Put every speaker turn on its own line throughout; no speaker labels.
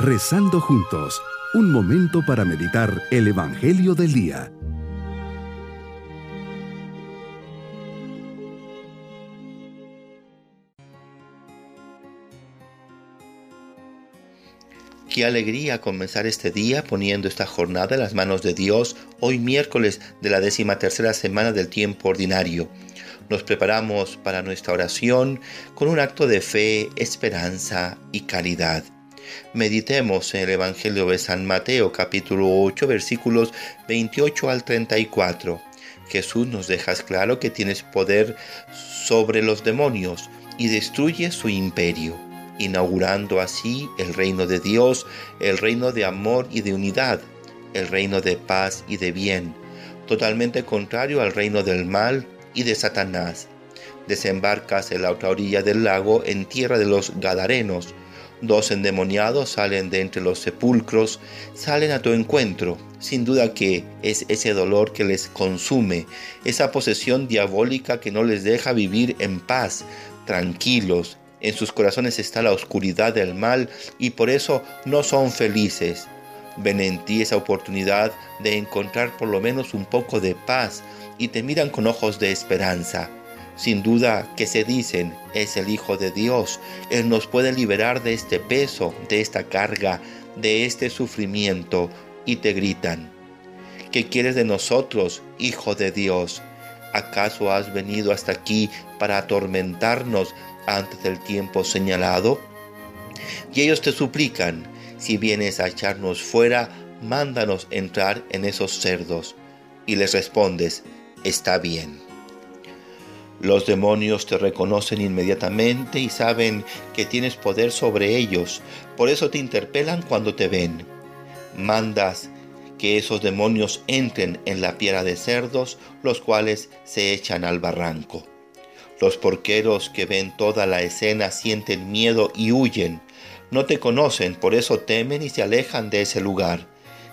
Rezando juntos, un momento para meditar el Evangelio del Día.
Qué alegría comenzar este día poniendo esta jornada en las manos de Dios, hoy miércoles de la décima tercera semana del tiempo ordinario. Nos preparamos para nuestra oración con un acto de fe, esperanza y caridad. Meditemos en el Evangelio de San Mateo capítulo 8 versículos 28 al 34. Jesús nos deja claro que tienes poder sobre los demonios y destruye su imperio, inaugurando así el reino de Dios, el reino de amor y de unidad, el reino de paz y de bien, totalmente contrario al reino del mal y de Satanás. Desembarcas en la otra orilla del lago en tierra de los Gadarenos, Dos endemoniados salen de entre los sepulcros, salen a tu encuentro. Sin duda que es ese dolor que les consume, esa posesión diabólica que no les deja vivir en paz, tranquilos. En sus corazones está la oscuridad del mal y por eso no son felices. Ven en ti esa oportunidad de encontrar por lo menos un poco de paz y te miran con ojos de esperanza. Sin duda que se dicen, es el Hijo de Dios. Él nos puede liberar de este peso, de esta carga, de este sufrimiento. Y te gritan, ¿qué quieres de nosotros, Hijo de Dios? ¿Acaso has venido hasta aquí para atormentarnos antes del tiempo señalado? Y ellos te suplican, si vienes a echarnos fuera, mándanos entrar en esos cerdos. Y les respondes, está bien. Los demonios te reconocen inmediatamente y saben que tienes poder sobre ellos, por eso te interpelan cuando te ven. Mandas que esos demonios entren en la piedra de cerdos, los cuales se echan al barranco. Los porqueros que ven toda la escena sienten miedo y huyen. No te conocen, por eso temen y se alejan de ese lugar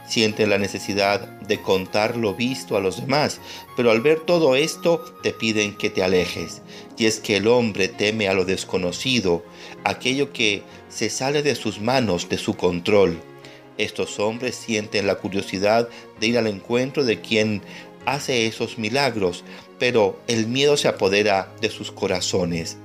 sienten la necesidad de contar lo visto a los demás, pero al ver todo esto te piden que te alejes. Y es que el hombre teme a lo desconocido, aquello que se sale de sus manos, de su control. Estos hombres sienten la curiosidad de ir al encuentro de quien hace esos milagros, pero el miedo se apodera de sus corazones.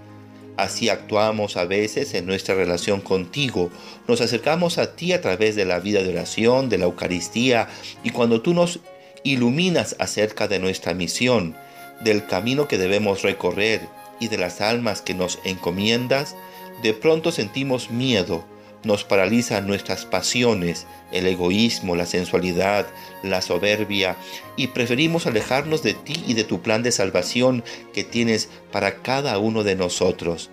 Así actuamos a veces en nuestra relación contigo. Nos acercamos a ti a través de la vida de oración, de la Eucaristía, y cuando tú nos iluminas acerca de nuestra misión, del camino que debemos recorrer y de las almas que nos encomiendas, de pronto sentimos miedo, nos paralizan nuestras pasiones, el egoísmo, la sensualidad, la soberbia, y preferimos alejarnos de ti y de tu plan de salvación que tienes para cada uno de nosotros.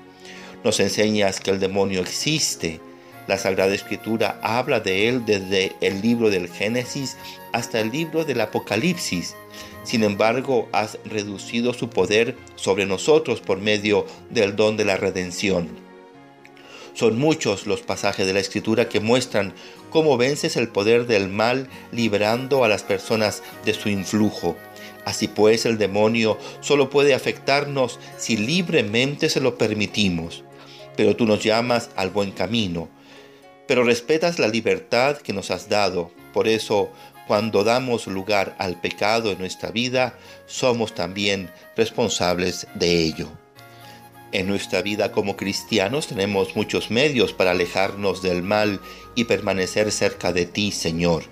Nos enseñas que el demonio existe. La Sagrada Escritura habla de él desde el libro del Génesis hasta el libro del Apocalipsis. Sin embargo, has reducido su poder sobre nosotros por medio del don de la redención. Son muchos los pasajes de la Escritura que muestran cómo vences el poder del mal librando a las personas de su influjo. Así pues, el demonio solo puede afectarnos si libremente se lo permitimos. Pero tú nos llamas al buen camino. Pero respetas la libertad que nos has dado. Por eso, cuando damos lugar al pecado en nuestra vida, somos también responsables de ello. En nuestra vida como cristianos tenemos muchos medios para alejarnos del mal y permanecer cerca de ti, Señor.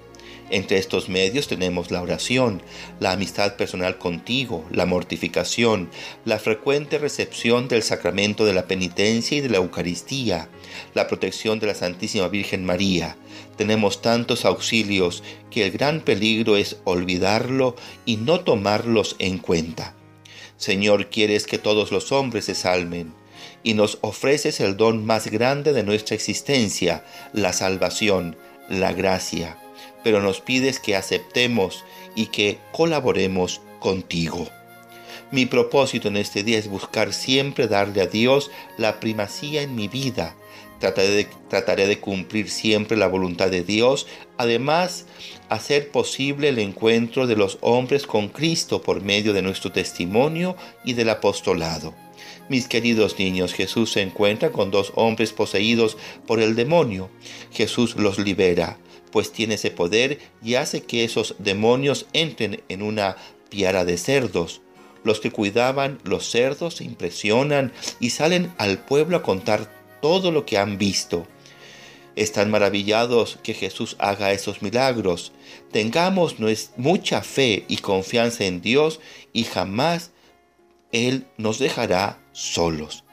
Entre estos medios tenemos la oración, la amistad personal contigo, la mortificación, la frecuente recepción del sacramento de la penitencia y de la Eucaristía, la protección de la Santísima Virgen María. Tenemos tantos auxilios que el gran peligro es olvidarlo y no tomarlos en cuenta. Señor, quieres que todos los hombres se salven y nos ofreces el don más grande de nuestra existencia, la salvación, la gracia, pero nos pides que aceptemos y que colaboremos contigo. Mi propósito en este día es buscar siempre darle a Dios la primacía en mi vida. Trataré de, trataré de cumplir siempre la voluntad de Dios. Además, hacer posible el encuentro de los hombres con Cristo por medio de nuestro testimonio y del apostolado. Mis queridos niños, Jesús se encuentra con dos hombres poseídos por el demonio. Jesús los libera, pues tiene ese poder y hace que esos demonios entren en una piara de cerdos. Los que cuidaban los cerdos se impresionan y salen al pueblo a contar todo lo que han visto. Están maravillados que Jesús haga esos milagros. Tengamos mucha fe y confianza en Dios y jamás Él nos dejará solos.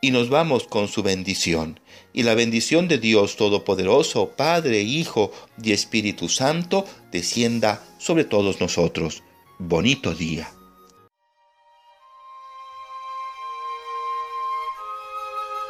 Y nos vamos con su bendición. Y la bendición de Dios Todopoderoso, Padre, Hijo y Espíritu Santo, descienda sobre todos nosotros. Bonito día.